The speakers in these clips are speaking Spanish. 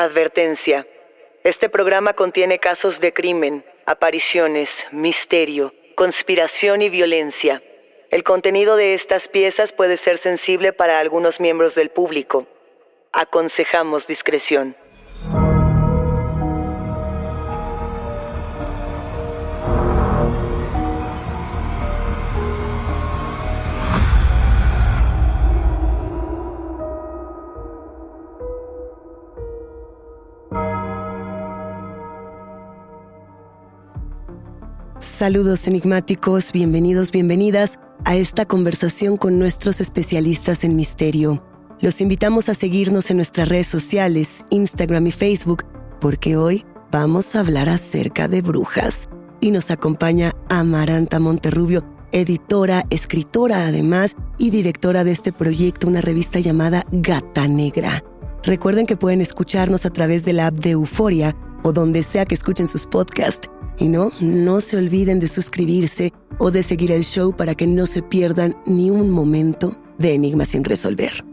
Advertencia. Este programa contiene casos de crimen, apariciones, misterio, conspiración y violencia. El contenido de estas piezas puede ser sensible para algunos miembros del público. Aconsejamos discreción. Saludos enigmáticos, bienvenidos, bienvenidas a esta conversación con nuestros especialistas en misterio. Los invitamos a seguirnos en nuestras redes sociales, Instagram y Facebook, porque hoy vamos a hablar acerca de brujas. Y nos acompaña Amaranta Monterrubio, editora, escritora además y directora de este proyecto, una revista llamada Gata Negra. Recuerden que pueden escucharnos a través de la app de Euforia o donde sea que escuchen sus podcasts y no, no se olviden de suscribirse o de seguir el show para que no se pierdan ni un momento de Enigmas sin resolver.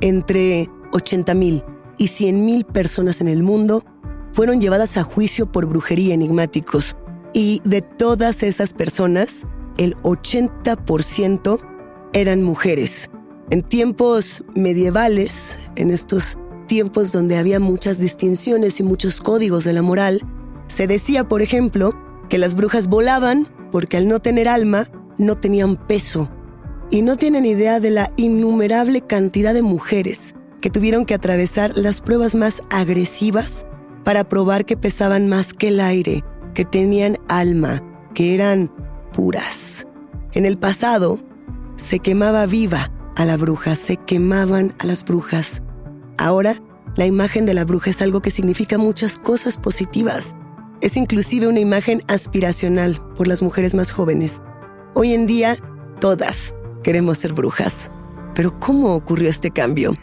Entre 80.000 y 100.000 personas en el mundo fueron llevadas a juicio por brujería enigmáticos. Y de todas esas personas, el 80% eran mujeres. En tiempos medievales, en estos tiempos donde había muchas distinciones y muchos códigos de la moral, se decía, por ejemplo, que las brujas volaban porque al no tener alma no tenían peso. Y no tienen idea de la innumerable cantidad de mujeres que tuvieron que atravesar las pruebas más agresivas para probar que pesaban más que el aire, que tenían alma, que eran puras. En el pasado, se quemaba viva a la bruja, se quemaban a las brujas. Ahora, la imagen de la bruja es algo que significa muchas cosas positivas. Es inclusive una imagen aspiracional por las mujeres más jóvenes. Hoy en día, todas queremos ser brujas. Pero ¿cómo ocurrió este cambio?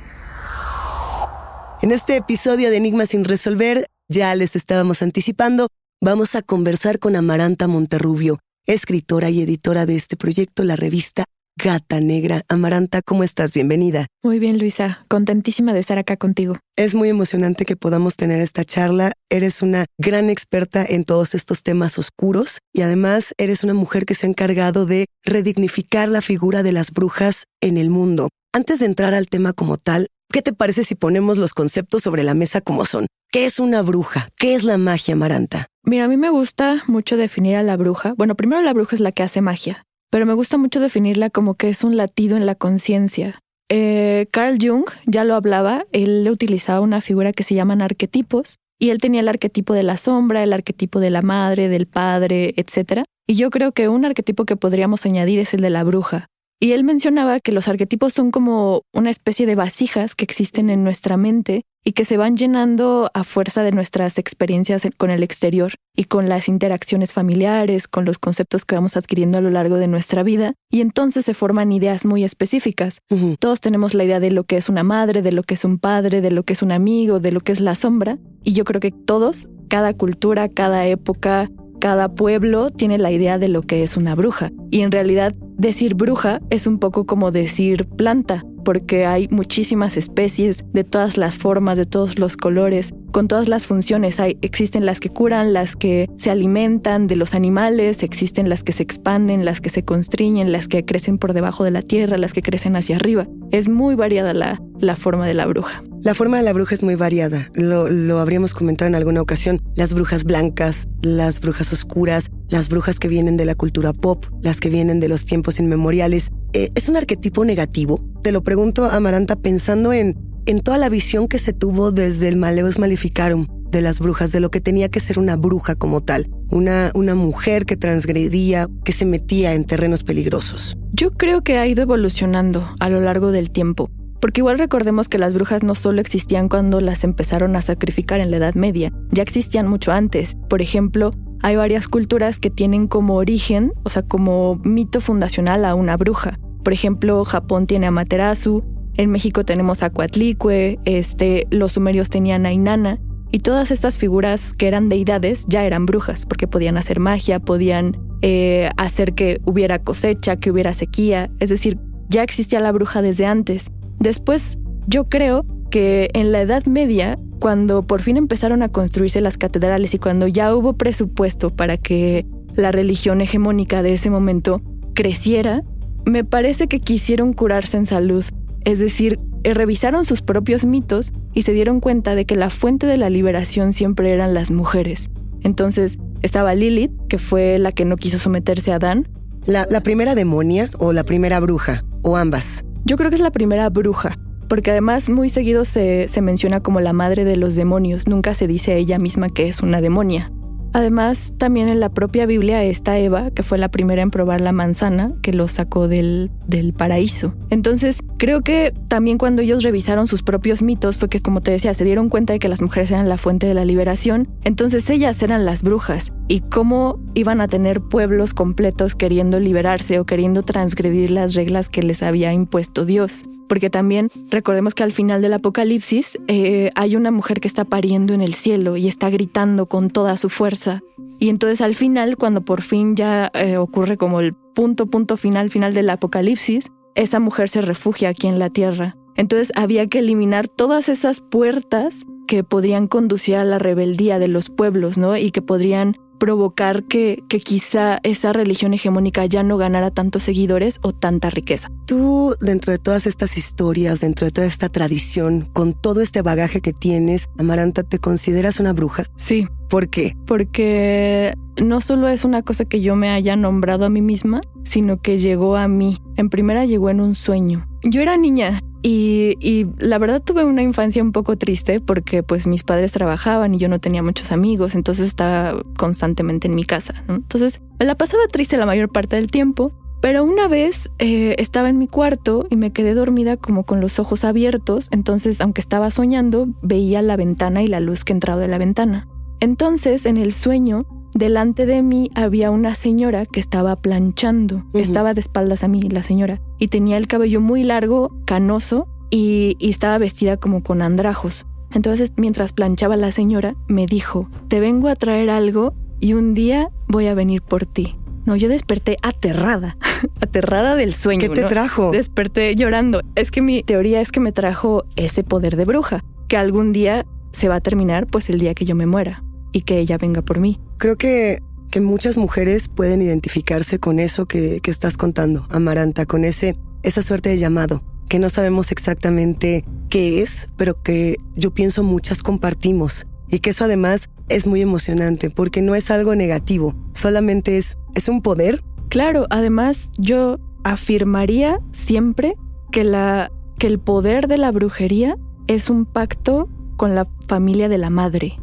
En este episodio de Enigmas sin resolver, ya les estábamos anticipando, vamos a conversar con Amaranta Monterrubio, escritora y editora de este proyecto, la revista Gata Negra. Amaranta, ¿cómo estás? Bienvenida. Muy bien, Luisa. Contentísima de estar acá contigo. Es muy emocionante que podamos tener esta charla. Eres una gran experta en todos estos temas oscuros y además eres una mujer que se ha encargado de redignificar la figura de las brujas en el mundo. Antes de entrar al tema como tal, ¿qué te parece si ponemos los conceptos sobre la mesa como son? ¿Qué es una bruja? ¿Qué es la magia, Amaranta? Mira, a mí me gusta mucho definir a la bruja. Bueno, primero la bruja es la que hace magia pero me gusta mucho definirla como que es un latido en la conciencia. Eh, Carl Jung ya lo hablaba, él utilizaba una figura que se llaman arquetipos, y él tenía el arquetipo de la sombra, el arquetipo de la madre, del padre, etc. Y yo creo que un arquetipo que podríamos añadir es el de la bruja. Y él mencionaba que los arquetipos son como una especie de vasijas que existen en nuestra mente y que se van llenando a fuerza de nuestras experiencias con el exterior y con las interacciones familiares, con los conceptos que vamos adquiriendo a lo largo de nuestra vida, y entonces se forman ideas muy específicas. Todos tenemos la idea de lo que es una madre, de lo que es un padre, de lo que es un amigo, de lo que es la sombra, y yo creo que todos, cada cultura, cada época, cada pueblo tiene la idea de lo que es una bruja. Y en realidad decir bruja es un poco como decir planta, porque hay muchísimas especies de todas las formas, de todos los colores. Con todas las funciones. Hay, existen las que curan, las que se alimentan de los animales, existen las que se expanden, las que se constriñen, las que crecen por debajo de la tierra, las que crecen hacia arriba. Es muy variada la, la forma de la bruja. La forma de la bruja es muy variada. Lo, lo, habríamos comentado en alguna ocasión. Las brujas blancas, las brujas oscuras, las brujas que vienen de la cultura pop, las que vienen de los tiempos inmemoriales. Eh, ¿Es un arquetipo negativo? Te lo pregunto, Amaranta, pensando en, en toda la visión que se tuvo desde el Maleus Maleficarum de las brujas, de lo que tenía que ser una bruja como tal, una, una mujer que transgredía, que se metía en terrenos peligrosos. Yo creo que ha ido evolucionando a lo largo del tiempo. Porque igual recordemos que las brujas no solo existían cuando las empezaron a sacrificar en la Edad Media, ya existían mucho antes. Por ejemplo, hay varias culturas que tienen como origen, o sea, como mito fundacional a una bruja. Por ejemplo, Japón tiene a Materasu, en México tenemos a Coatlicue, este, los sumerios tenían a Inanna, y todas estas figuras que eran deidades ya eran brujas, porque podían hacer magia, podían eh, hacer que hubiera cosecha, que hubiera sequía, es decir, ya existía la bruja desde antes. Después, yo creo que en la Edad Media, cuando por fin empezaron a construirse las catedrales y cuando ya hubo presupuesto para que la religión hegemónica de ese momento creciera, me parece que quisieron curarse en salud. Es decir, eh, revisaron sus propios mitos y se dieron cuenta de que la fuente de la liberación siempre eran las mujeres. Entonces estaba Lilith, que fue la que no quiso someterse a Adán. La, la primera demonia o la primera bruja, o ambas. Yo creo que es la primera bruja, porque además muy seguido se, se, menciona como la madre de los demonios, nunca se dice a ella misma que es una demonia. Además, también en la propia Biblia está Eva, que fue la primera en probar la manzana, que lo sacó del, del paraíso. Entonces, creo que también cuando ellos revisaron sus propios mitos fue que, como te decía, se dieron cuenta de que las mujeres eran la fuente de la liberación, entonces ellas eran las brujas. Y cómo iban a tener pueblos completos queriendo liberarse o queriendo transgredir las reglas que les había impuesto Dios porque también recordemos que al final del Apocalipsis eh, hay una mujer que está pariendo en el cielo y está gritando con toda su fuerza. Y entonces al final, cuando por fin ya eh, ocurre como el punto, punto final, final del Apocalipsis, esa mujer se refugia aquí en la tierra. Entonces había que eliminar todas esas puertas que podrían conducir a la rebeldía de los pueblos, ¿no? Y que podrían provocar que, que, quizá esa religión hegemónica ya no ganara tantos seguidores o tanta riqueza. Tú, dentro de todas estas historias, dentro de toda esta tradición, con todo este bagaje que tienes, Amaranta, ¿te consideras una bruja? Sí. ¿Por qué? Porque no solo es una cosa que yo me haya nombrado a mí misma, sino que llegó a mí. En primera llegó en un sueño. Yo era niña y, la verdad tuve una infancia un poco triste porque pues mis padres trabajaban y yo no tenía muchos amigos, entonces estaba constantemente en mi casa. ¿no? Entonces me la pasaba triste la mayor parte del tiempo, pero una vez eh, estaba en mi cuarto y me quedé dormida como con los ojos abiertos, entonces aunque estaba soñando, veía la ventana y la luz que entraba de la ventana. Entonces en el sueño Delante de mí había una señora que estaba planchando. Uh -huh. Estaba de espaldas a mí, la señora. Y tenía el cabello muy largo, canoso, y, y, estaba vestida como con andrajos. Entonces, mientras planchaba la señora, me dijo, te vengo a traer algo y un día voy a venir por ti. No, yo desperté aterrada, aterrada del sueño. ¿Qué te ¿no? trajo? Desperté llorando. Es que mi teoría es que me trajo ese poder de bruja, que algún día se va a terminar, pues el día que yo me muera y que ella venga por mí. Creo que, que muchas mujeres pueden identificarse con eso que, que estás contando, Amaranta, con ese, esa suerte de llamado, que no sabemos exactamente qué es, pero que yo pienso muchas compartimos. Y que eso además es muy emocionante, porque no es algo negativo, solamente es, es un poder. Claro, además yo afirmaría siempre que, la, que el poder de la brujería es un pacto con la familia de la madre.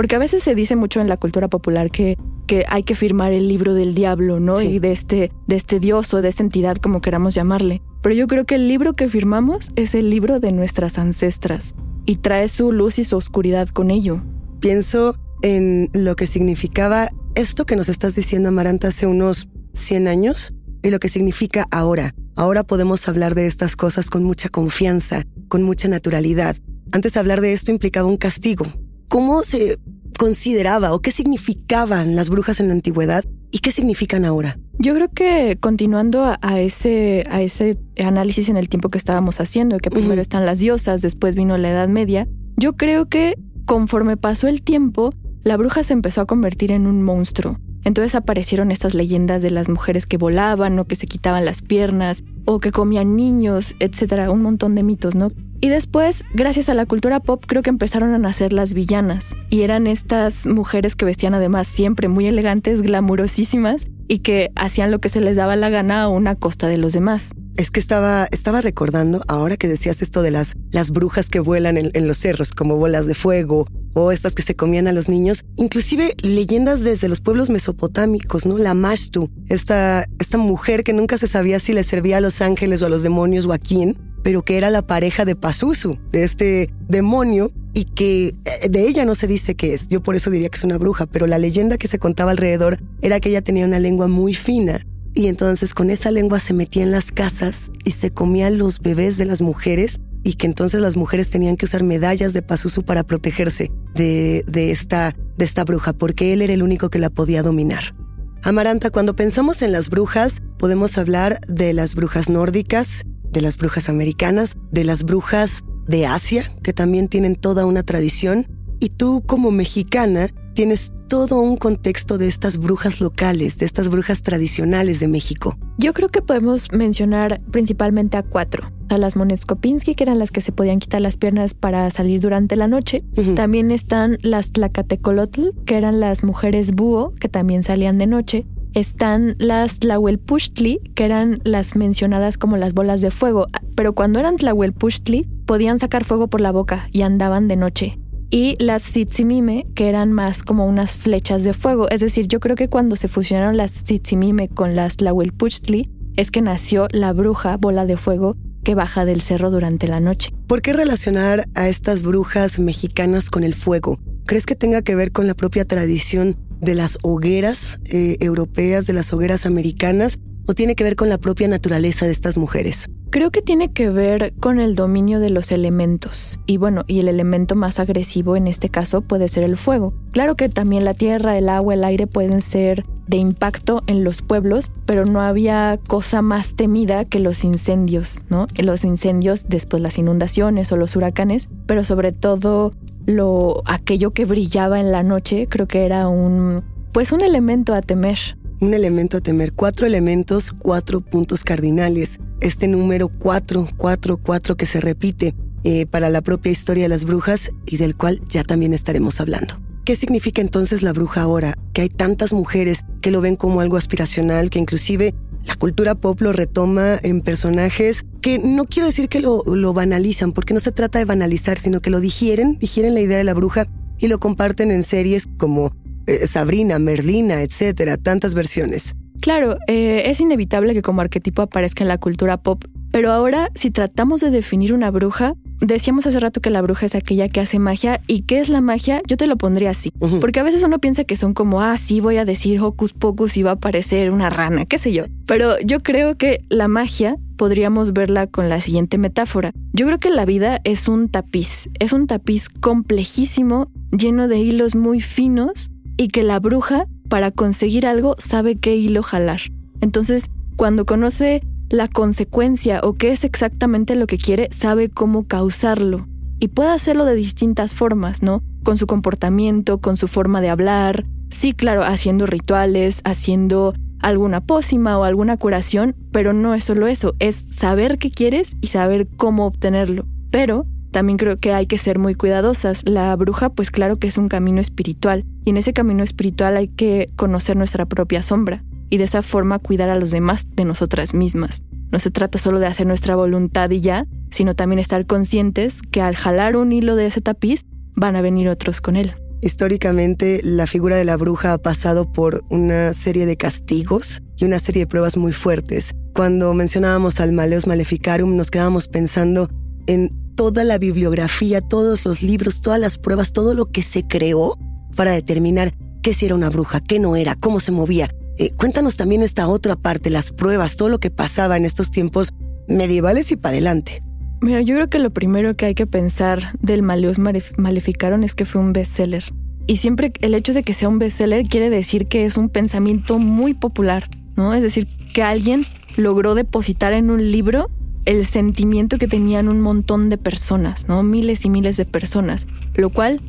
Porque a veces se dice mucho en la cultura popular que, que hay que firmar el libro del diablo, ¿no? Sí. Y de este, de este dios o de esta entidad, como queramos llamarle. Pero yo creo que el libro que firmamos es el libro de nuestras ancestras y trae su luz y su oscuridad con ello. Pienso en lo que significaba esto que nos estás diciendo, Amaranta, hace unos 100 años y lo que significa ahora. Ahora podemos hablar de estas cosas con mucha confianza, con mucha naturalidad. Antes hablar de esto implicaba un castigo, cómo se consideraba o qué significaban las brujas en la antigüedad y qué significan ahora. Yo creo que continuando a, a, ese, a ese análisis en el tiempo que estábamos haciendo, que primero uh -huh. están las diosas, después vino la Edad Media, yo creo que conforme pasó el tiempo, la bruja se empezó a convertir en un monstruo. Entonces aparecieron estas leyendas de las mujeres que volaban o que se quitaban las piernas o que comían niños, etcétera, un montón de mitos, ¿no? Y después, gracias a la cultura pop, creo que empezaron a nacer las villanas. Y eran estas mujeres que vestían además siempre muy elegantes, glamurosísimas, y que hacían lo que se les daba la gana a una costa de los demás. Es que estaba, estaba recordando, ahora que decías esto de las, las brujas que vuelan en, los cerros, como bolas de fuego, o estas que se comían a los niños, inclusive leyendas desde los pueblos mesopotámicos, ¿no? La Mashtu, esta, esta mujer que nunca se sabía si le servía a los ángeles o a los demonios o a quién, pero que era la pareja de Pazuzu, de este demonio, y que eh, de ella no se dice qué es. Yo por eso diría que es una bruja, pero la leyenda que se contaba alrededor era que ella tenía una lengua muy fina y entonces con esa lengua se metía en las casas y se comía los bebés de las mujeres y que entonces las mujeres tenían que usar medallas de Pazuzu para protegerse de, de, esta, de esta bruja, porque él era el único que la podía dominar. Amaranta, cuando pensamos en las brujas, podemos hablar de las brujas nórdicas, de las brujas americanas, de las brujas de Asia, que también tienen toda una tradición, y tú como mexicana tienes todo un contexto de estas brujas locales, de estas brujas tradicionales de México. Yo creo que podemos mencionar principalmente a cuatro. A las Moneskopinski, que eran las que se podían quitar las piernas para salir durante la noche. También están las Tlacatecolotl, que eran las mujeres búho, que también salían de noche están las Tlahuelpuchtli, que eran las mencionadas como las bolas de fuego, pero cuando eran Tlahuelpuchtli podían sacar fuego por la boca y andaban de noche. Y las Tzitzimime, que eran más como unas flechas de fuego. Es decir, yo creo que cuando se fusionaron las Tzitzimime con las Tlahuelpuchtli, es que nació la bruja bola de fuego que baja del cerro durante la noche. ¿Por qué relacionar a estas brujas mexicanas con el fuego? ¿Crees que tenga que ver con la propia tradición de las hogueras eh, europeas, de las hogueras americanas, o tiene que ver con la propia naturaleza de estas mujeres? Creo que tiene que ver con el dominio de los elementos. Y bueno, y el elemento más agresivo en este caso puede ser el fuego. Claro que también la tierra, el agua, el aire pueden ser de impacto en los pueblos, pero no había cosa más temida que los incendios, ¿no? Los incendios, después las inundaciones o los huracanes, pero sobre todo lo aquello que brillaba en la noche, creo que era un pues un elemento a temer. Un elemento a temer, cuatro elementos, cuatro puntos cardinales. Este número cuatro, cuatro, cuatro que se repite eh, para la propia historia de las brujas y del cual ya también estaremos hablando. ¿Qué significa entonces la bruja ahora? Que hay tantas mujeres que lo ven como algo aspiracional, que inclusive la cultura pop lo retoma en personajes que no quiero decir que lo, banalizan, porque no se trata de banalizar, sino que lo digieren, digieren la idea de la bruja y lo comparten en series como eh, Sabrina, Merlina, etcétera, tantas versiones. Claro, eh, es inevitable que como arquetipo aparezca en la cultura pop, pero ahora si tratamos de definir una bruja, decíamos hace rato que la bruja es aquella que hace magia y qué es la magia, yo te lo pondría así, porque a veces uno piensa que son como, ah, sí, voy a decir hocus pocus y va a aparecer una rana, qué sé yo, pero yo creo que la magia podríamos verla con la siguiente metáfora. Yo creo que la vida es un tapiz, es un tapiz complejísimo, lleno de hilos muy finos y que la bruja para conseguir algo sabe qué hilo jalar. Entonces, cuando conoce la consecuencia o qué es exactamente lo que quiere, sabe cómo causarlo. Y puede hacerlo de distintas formas, ¿no? Con su comportamiento, con su forma de hablar. Sí, claro, haciendo rituales, haciendo alguna pócima o alguna curación, pero no es solo eso, es saber qué quieres y saber cómo obtenerlo. Pero también creo que hay que ser muy cuidadosas. La bruja, pues claro que es un camino espiritual, y en ese camino espiritual hay que conocer nuestra propia sombra, y de esa forma cuidar a los demás de nosotras mismas. No se trata solo de hacer nuestra voluntad y ya, sino también estar conscientes que al jalar un hilo de ese tapiz, van a venir otros con él. Históricamente, la figura de la bruja ha pasado por una serie de castigos y una serie de pruebas muy fuertes. Cuando mencionábamos al Maleus Maleficarum, nos quedábamos pensando en toda la bibliografía, todos los libros, todas las pruebas, todo lo que se creó para determinar qué si era una bruja, qué no era, cómo se movía. Eh, cuéntanos también esta otra parte, las pruebas, todo lo que pasaba en estos tiempos medievales y para adelante. Mira, yo creo que lo primero que hay que pensar del Maleus Maleficaron es que fue un bestseller. Y siempre el hecho de que sea un bestseller quiere decir que es un pensamiento muy popular, ¿no? Es decir, que alguien logró depositar en un libro el sentimiento que tenían un montón de personas, ¿no? Miles y miles de personas, lo cual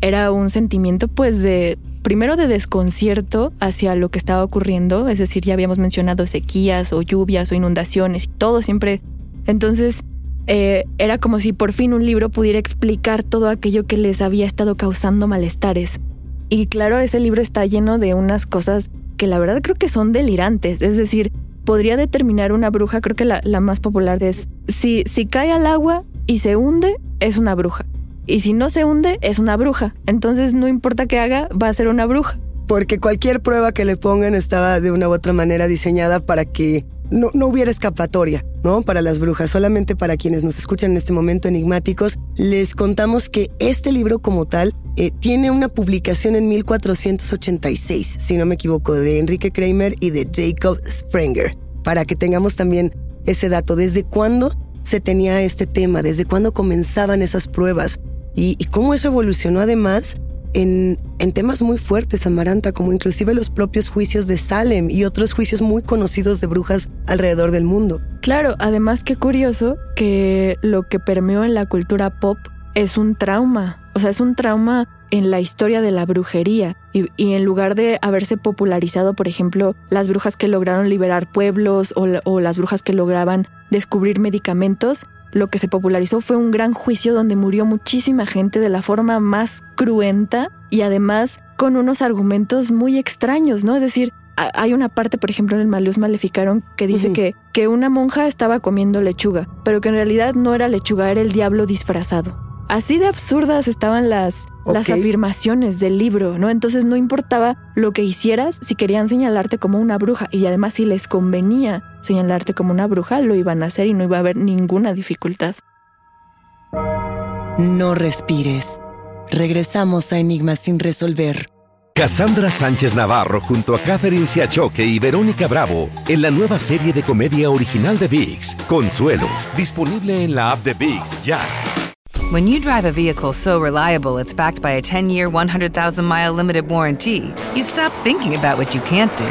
era un sentimiento pues de primero de desconcierto hacia lo que estaba ocurriendo, es decir, ya habíamos mencionado sequías o lluvias o inundaciones, todo siempre. Entonces, eh, era como si por fin un libro pudiera explicar todo aquello que les había estado causando malestares. Y claro, ese libro está lleno de unas cosas que la verdad creo que son delirantes, es decir, podría determinar una bruja, creo que la, más popular es, si, si cae al agua y se hunde, es una bruja. Y si no se hunde, es una bruja. Entonces no importa qué haga, va a ser una bruja. Porque cualquier prueba que le pongan estaba de una u otra manera diseñada para que no, hubiera escapatoria, ¿no? Para las brujas. Solamente para quienes nos escuchan en este momento enigmáticos, les contamos que este libro como tal eh, tiene una publicación en 1486, si no me equivoco, de Enrique Kramer y de Jacob Sprenger. Para que tengamos también ese dato. ¿Desde cuándo se tenía este tema? ¿Desde cuándo comenzaban esas pruebas? Y, cómo eso evolucionó además en, en, temas muy fuertes, Amaranta, como inclusive los propios juicios de Salem y otros juicios muy conocidos de brujas alrededor del mundo. Claro, además qué curioso que lo que permeó en la cultura pop es un trauma, o sea, es un trauma en la historia de la brujería y, en lugar de haberse popularizado, por ejemplo, las brujas que lograron liberar pueblos o, o las brujas que lograban descubrir medicamentos, lo que se popularizó fue un gran juicio donde murió muchísima gente de la forma más cruenta y además con unos argumentos muy extraños, ¿no? Es decir, hay una parte, por ejemplo, en el Malus Maleficaron que dice que, que una monja estaba comiendo lechuga, pero que en realidad no era lechuga, era el diablo disfrazado. Así de absurdas estaban las, las afirmaciones del libro, ¿no? Entonces no importaba lo que hicieras si querían señalarte como una bruja y además si les convenía señalarte como una bruja, lo iban a hacer y no iba a haber ninguna dificultad. No respires. Regresamos a Enigmas sin resolver. Cassandra Sánchez Navarro junto a Catherine Siachoque y Verónica Bravo en la nueva serie de comedia original de VIX, Consuelo, disponible en la app de VIX ya. When you drive a vehicle so reliable it's backed by a 10 year, 100,000 mile limited warranty, you stop thinking about what you can't do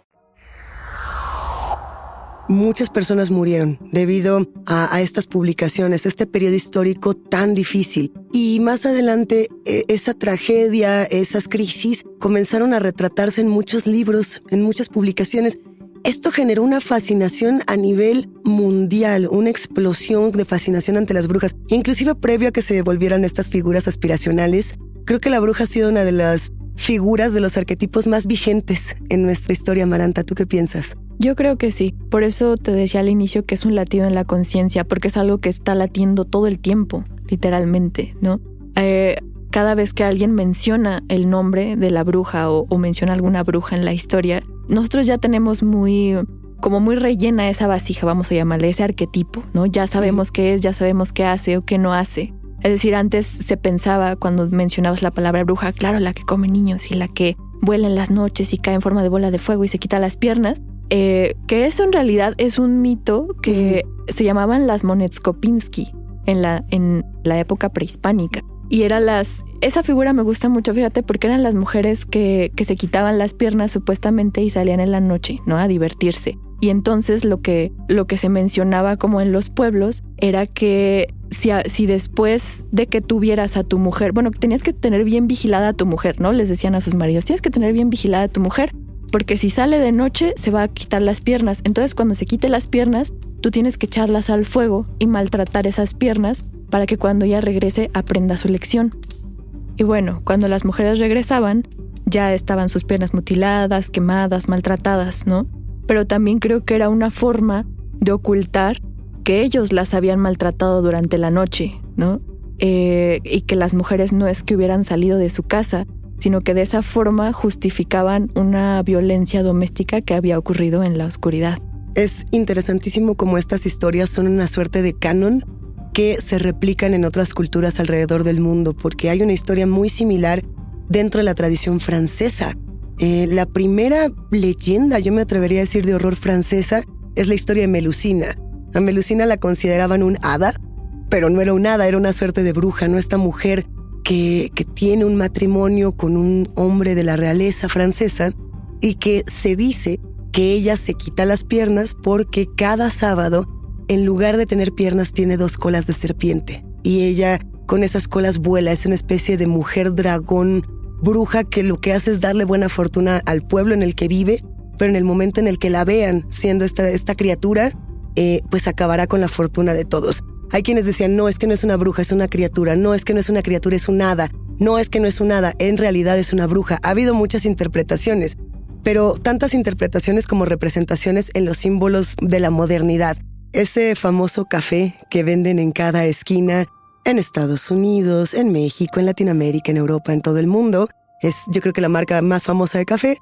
Muchas personas murieron debido a, estas publicaciones, este periodo histórico tan difícil. Y más adelante, e, esa tragedia, esas crisis, comenzaron a retratarse en muchos libros, en muchas publicaciones. Esto generó una fascinación a nivel mundial, una explosión de fascinación ante las brujas. Inclusive previo a que se volvieran estas figuras aspiracionales, creo que la bruja ha sido una de las figuras de los arquetipos más vigentes en nuestra historia, Maranta. ¿Tú qué piensas? Yo creo que sí. Por eso te decía al inicio que es un latido en la conciencia, porque es algo que está latiendo todo el tiempo, literalmente, ¿no? Eh, cada vez que alguien menciona el nombre de la bruja o, menciona alguna bruja en la historia, nosotros ya tenemos muy como muy rellena esa vasija, vamos a llamarle ese arquetipo, ¿no? Ya sabemos qué es, ya sabemos qué hace o qué no hace. Es decir, antes se pensaba cuando mencionabas la palabra bruja, claro, la que come niños y la que vuela en las noches y cae en forma de bola de fuego y se quita las piernas, eh, que eso en realidad es un mito que se llamaban las Monetskopinski en la, en la época prehispánica. Y eran las. Esa figura me gusta mucho, fíjate, porque eran las mujeres que, que se quitaban las piernas supuestamente y salían en la noche, ¿no? A divertirse. Y entonces lo que, lo que se mencionaba como en los pueblos era que si, si, después de que tuvieras a tu mujer, bueno, tenías que tener bien vigilada a tu mujer, ¿no? Les decían a sus maridos, tienes que tener bien vigilada a tu mujer, porque si sale de noche se va a quitar las piernas. Entonces cuando se quite las piernas, tú tienes que echarlas al fuego y maltratar esas piernas para que cuando ella regrese aprenda su lección. Y bueno, cuando las mujeres regresaban, ya estaban sus piernas mutiladas, quemadas, maltratadas, ¿no? Pero también creo que era una forma de ocultar que ellos las habían maltratado durante la noche, ¿no? Eh, y que las mujeres no es que hubieran salido de su casa, sino que de esa forma justificaban una violencia doméstica que había ocurrido en la oscuridad. Es interesantísimo cómo estas historias son una suerte de canon que se replican en otras culturas alrededor del mundo, porque hay una historia muy similar dentro de la tradición francesa. Eh, la primera leyenda, yo me atrevería a decir, de horror francesa, es la historia de Melusina. A Melusina la consideraban un hada, pero no era un hada, era una suerte de bruja, ¿no? Esta mujer que, tiene un matrimonio con un hombre de la realeza francesa y que se dice que ella se quita las piernas porque cada sábado, en lugar de tener piernas, tiene dos colas de serpiente. Y ella con esas colas vuela, es una especie de mujer dragón bruja que lo que hace es darle buena fortuna al pueblo en el que vive, pero en el momento en el que la vean siendo esta, esta criatura, eh, pues acabará con la fortuna de todos. Hay quienes decían, no, es que no es una bruja, es una criatura, no, es que no es una criatura, es un hada, no, es que no es un hada, en realidad es una bruja. Ha habido muchas interpretaciones, pero tantas interpretaciones como representaciones en los símbolos de la modernidad. Ese famoso café que venden en cada esquina, en Estados Unidos, en México, en Latinoamérica, en Europa, en todo el mundo, es yo creo que la marca más famosa de café,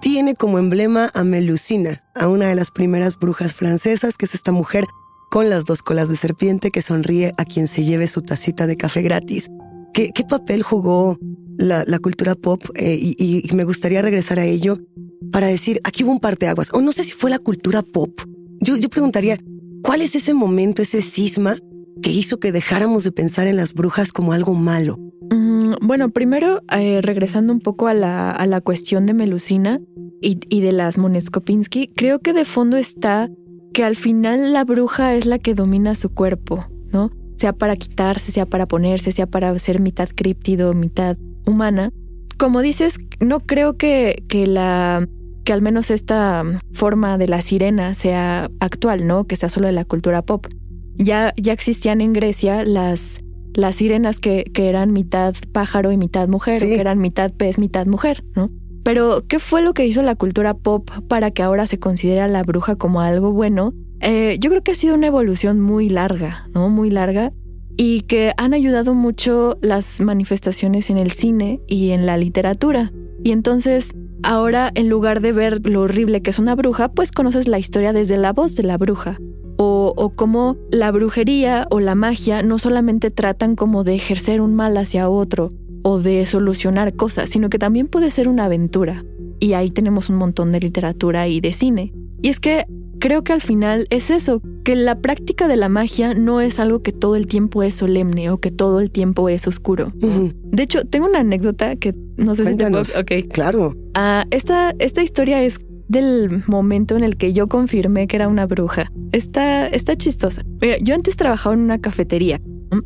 tiene como emblema a Melusina, a una de las primeras brujas francesas, que es esta mujer con las dos colas de serpiente que sonríe a quien se lleve su tacita de café gratis. ¿Qué, papel jugó la, cultura pop? Eh, y, me gustaría regresar a ello para decir, aquí hubo un parteaguas, o no sé si fue la cultura pop. Yo, yo preguntaría, ¿cuál es ese momento, ese cisma que hizo que dejáramos de pensar en las brujas como algo malo? Mm, bueno, primero, eh, regresando un poco a la, a la cuestión de Melusina y, y de las Moneskopinski, creo que de fondo está que al final la bruja es la que domina su cuerpo, ¿no? Sea para quitarse, sea para ponerse, sea para ser mitad críptido, mitad humana. Como dices, no creo que, que la que al menos esta forma de la sirena sea actual, ¿no? Que sea solo de la cultura pop. Ya, ya existían en Grecia las, las sirenas que, que eran mitad pájaro y mitad mujer, que eran mitad pez, mitad mujer, ¿no? Pero, ¿qué fue lo que hizo la cultura pop para que ahora se considere a la bruja como algo bueno? Eh, yo creo que ha sido una evolución muy larga, ¿no? Muy larga. Y que han ayudado mucho las manifestaciones en el cine y en la literatura. Y entonces, ahora, en lugar de ver lo horrible que es una bruja, pues conoces la historia desde la voz de la bruja o, cómo la brujería o la magia no solamente tratan como de ejercer un mal hacia otro o de solucionar cosas, sino que también puede ser una aventura. Y ahí tenemos un montón de literatura y de cine. Y es que creo que al final es eso, que la práctica de la magia no es algo que todo el tiempo es solemne o que todo el tiempo es oscuro. De hecho, tengo una anécdota que no sé si te puedo... Ok. Claro. Ah, esta, esta historia es del momento en el que yo confirmé que era una bruja. Está, está chistosa. Mira, yo antes trabajaba en una cafetería.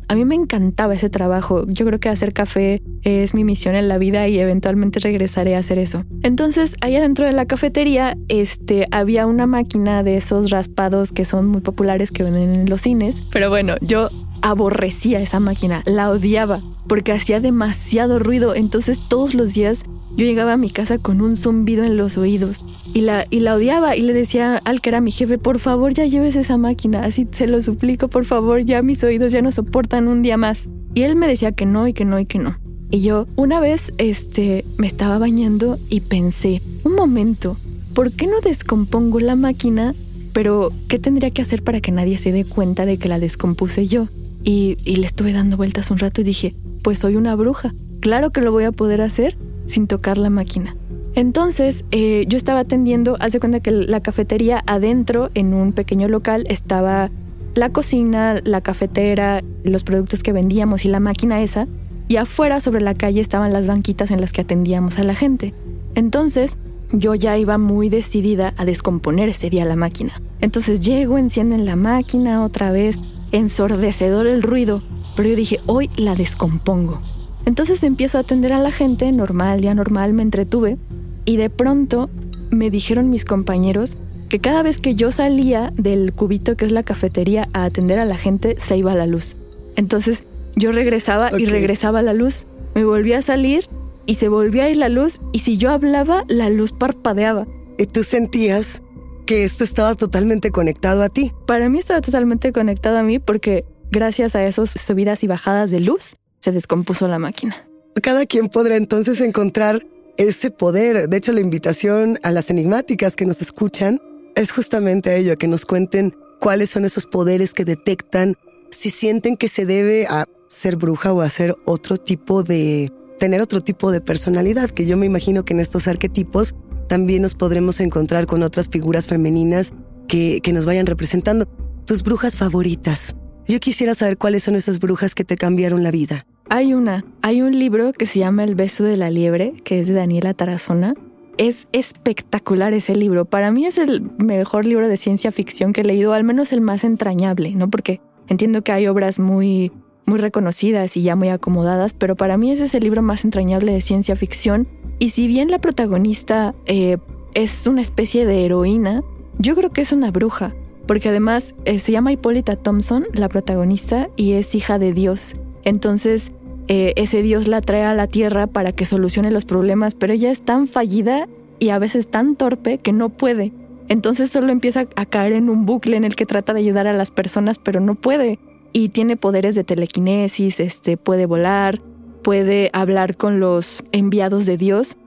A mí me encantaba ese trabajo. Yo creo que hacer café es mi misión en la vida y eventualmente regresaré a hacer eso. Entonces, allá dentro de la cafetería, este, había una máquina de esos raspados que son muy populares que venden en los cines. Pero bueno, yo aborrecía esa máquina, la odiaba porque hacía demasiado ruido. Entonces, todos los días yo llegaba a mi casa con un zumbido en los oídos y la, y la odiaba y le decía al que era mi jefe, por favor ya lleves esa máquina, así se lo suplico, por favor, ya mis oídos ya no soportan un día más. Y él me decía que no y que no y que no. Y yo una vez este, me estaba bañando y pensé, un momento, ¿por qué no descompongo la máquina? Pero, ¿qué tendría que hacer para que nadie se dé cuenta de que la descompuse yo? Y, le estuve dando vueltas un rato y dije, pues soy una bruja. Claro que lo voy a poder hacer sin tocar la máquina. Entonces, eh, yo estaba atendiendo, hace cuenta que la cafetería adentro, en un pequeño local, estaba la cocina, la cafetera, los productos que vendíamos y la máquina esa, y afuera sobre la calle estaban las banquitas en las que atendíamos a la gente. Entonces, yo ya iba muy decidida a descomponer ese día la máquina. Entonces llego, encienden la máquina otra vez, ensordecedor el ruido, pero yo dije, hoy la descompongo. Entonces empiezo a atender a la gente, normal, ya normal, me entretuve, y de pronto me dijeron mis compañeros que cada vez que yo salía del cubito que es la cafetería a atender a la gente, se iba la luz. Entonces yo regresaba y regresaba la luz, me volvía a salir y se volvía a ir la luz, y si yo hablaba, la luz parpadeaba. ¿Y tú sentías que esto estaba totalmente conectado a ti? Para mí estaba totalmente conectado a mí porque gracias a esas subidas y bajadas de luz, se descompuso la máquina. Cada quien podrá entonces encontrar ese poder. De hecho, la invitación a las enigmáticas que nos escuchan es justamente a ello, a que nos cuenten cuáles son esos poderes que detectan si sienten que se debe a ser bruja o a ser otro tipo de, tener otro tipo de personalidad, que yo me imagino que en estos arquetipos también nos podremos encontrar con otras figuras femeninas que, que nos vayan representando. Tus brujas favoritas. Yo quisiera saber cuáles son esas brujas que te cambiaron la vida. Hay una, hay un libro que se llama El beso de la liebre, que es de Daniela Tarazona. Es espectacular ese libro. Para mí es el mejor libro de ciencia ficción que he leído, al menos el más entrañable, ¿no? Porque entiendo que hay obras muy, muy reconocidas y ya muy acomodadas, pero para mí ese es el libro más entrañable de ciencia ficción. Y si bien la protagonista eh, es una especie de heroína, yo creo que es una bruja, porque además eh, se llama Hipólita Thompson, la protagonista, y es hija de Dios. Entonces, eh, ese Dios la trae a la tierra para que solucione los problemas, pero ella es tan fallida y a veces tan torpe que no puede. Entonces solo empieza a caer en un bucle en el que trata de ayudar a las personas, pero no puede. Y tiene poderes de telequinesis, este, puede volar, puede hablar con los enviados de Dios,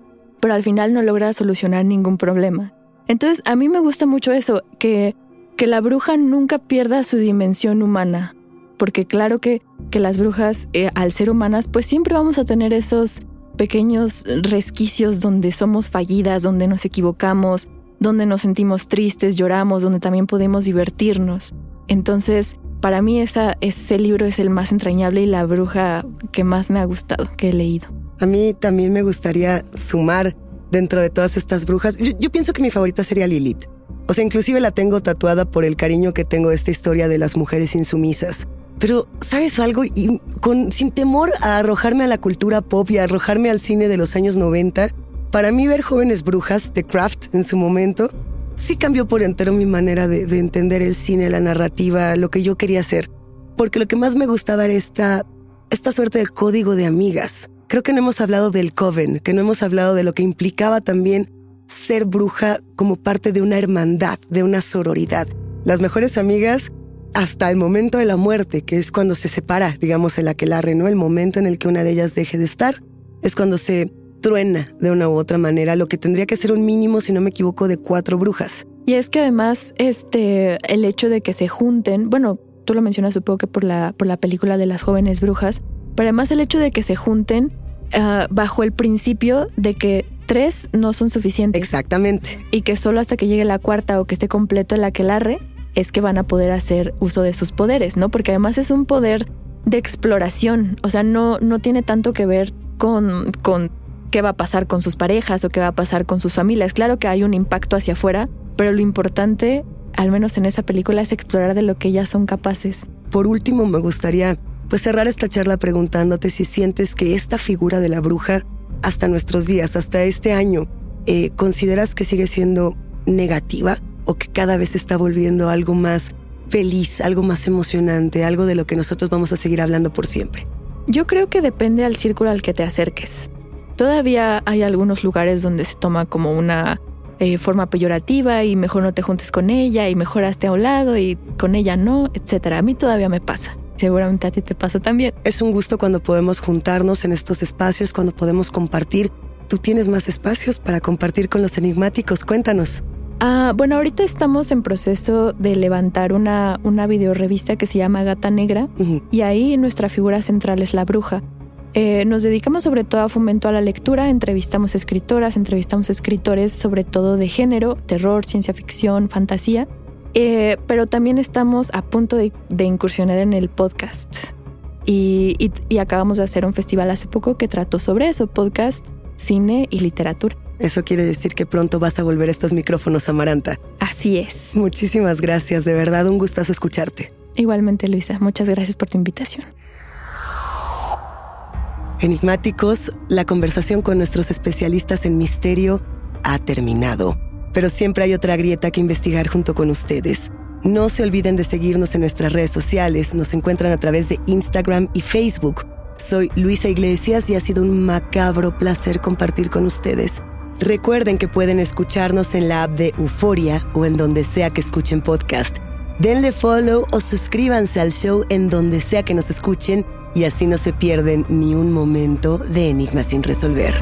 pero al final no logra solucionar ningún problema. Entonces a mí me gusta mucho eso, que, que la bruja nunca pierda su dimensión humana, porque claro que, que las brujas, eh, al ser humanas, pues siempre vamos a tener esos pequeños resquicios donde somos fallidas, donde nos equivocamos, donde nos sentimos tristes, lloramos, donde también podemos divertirnos. Entonces, para mí ese libro es el más entrañable y la bruja que más me ha gustado, que he leído. A mí también me gustaría sumar dentro de todas estas brujas. Yo, pienso que mi favorita sería Lilith. O sea, inclusive la tengo tatuada por el cariño que tengo de esta historia de las mujeres insumisas. Pero, ¿sabes algo? Y sin temor a arrojarme a la cultura pop y a arrojarme al cine de los años 90, para mí ver jóvenes brujas de Craft en su momento sí cambió por entero mi manera de, de, entender el cine, la narrativa, lo que yo quería hacer. Porque lo que más me gustaba era esta, esta suerte de código de amigas. Creo que no hemos hablado del coven, que no hemos hablado de lo que implicaba también ser bruja como parte de una hermandad, de una sororidad. Las mejores amigas hasta el momento de la muerte, que es cuando se separa, digamos, el aquelarre, ¿no? El momento en el que una de ellas deje de estar, es cuando se truena de una u otra manera, lo que tendría que ser un mínimo, si no me equivoco, de cuatro brujas. Y es que además, este, el hecho de que se junten, bueno, tú lo mencionas supongo que por la, por la película de las jóvenes brujas, pero además el hecho de que se junten uh, bajo el principio de que tres no son suficientes. Exactamente. Y que solo hasta que llegue la cuarta o que esté completo el aquelarre, es que van a poder hacer uso de sus poderes, ¿no? Porque además es un poder de exploración, o sea, no, no tiene tanto que ver con, con qué va a pasar con sus parejas o qué va a pasar con sus familias. Claro que hay un impacto hacia afuera, pero lo importante, al menos en esa película, es explorar de lo que ellas son capaces. Por último, me gustaría pues cerrar esta charla preguntándote si sientes que esta figura de la bruja, hasta nuestros días, hasta este año, eh, ¿consideras que sigue siendo negativa? o que cada vez se está volviendo algo más feliz, algo más emocionante, algo de lo que nosotros vamos a seguir hablando por siempre? Yo creo que depende al círculo al que te acerques. Todavía hay algunos lugares donde se toma como una eh, forma peyorativa y mejor no te juntes con ella y mejor hazte a un lado y con ella no, etc. A mí todavía me pasa. Seguramente a ti te pasa también. Es un gusto cuando podemos juntarnos en estos espacios, cuando podemos compartir. Tú tienes más espacios para compartir con los enigmáticos. Cuéntanos. Ah, bueno, ahorita estamos en proceso de levantar una, una videorevista que se llama Gata Negra uh -huh. y ahí nuestra figura central es la bruja. Eh, nos dedicamos sobre todo a fomento a la lectura, entrevistamos escritoras, entrevistamos escritores sobre todo de género, terror, ciencia ficción, fantasía, eh, pero también estamos a punto de, de incursionar en el podcast. Y, y, y acabamos de hacer un festival hace poco que trató sobre eso, podcast, cine y literatura. Eso quiere decir que pronto vas a volver estos micrófonos, Amaranta. Así es. Muchísimas gracias, de verdad, un gustazo escucharte. Igualmente, Luisa, muchas gracias por tu invitación. Enigmáticos, la conversación con nuestros especialistas en misterio ha terminado, pero siempre hay otra grieta que investigar junto con ustedes. No se olviden de seguirnos en nuestras redes sociales, nos encuentran a través de Instagram y Facebook. Soy Luisa Iglesias y ha sido un macabro placer compartir con ustedes. Recuerden que pueden escucharnos en la app de Euforia o en donde sea que escuchen podcast. Denle follow o suscríbanse al show en donde sea que nos escuchen y así no se pierden ni un momento de Enigma sin resolver.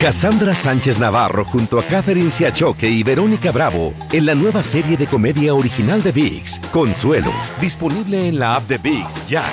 Cassandra Sánchez Navarro junto a Catherine Siachoque y Verónica Bravo en la nueva serie de comedia original de VIX, Consuelo, disponible en la app de VIX ya.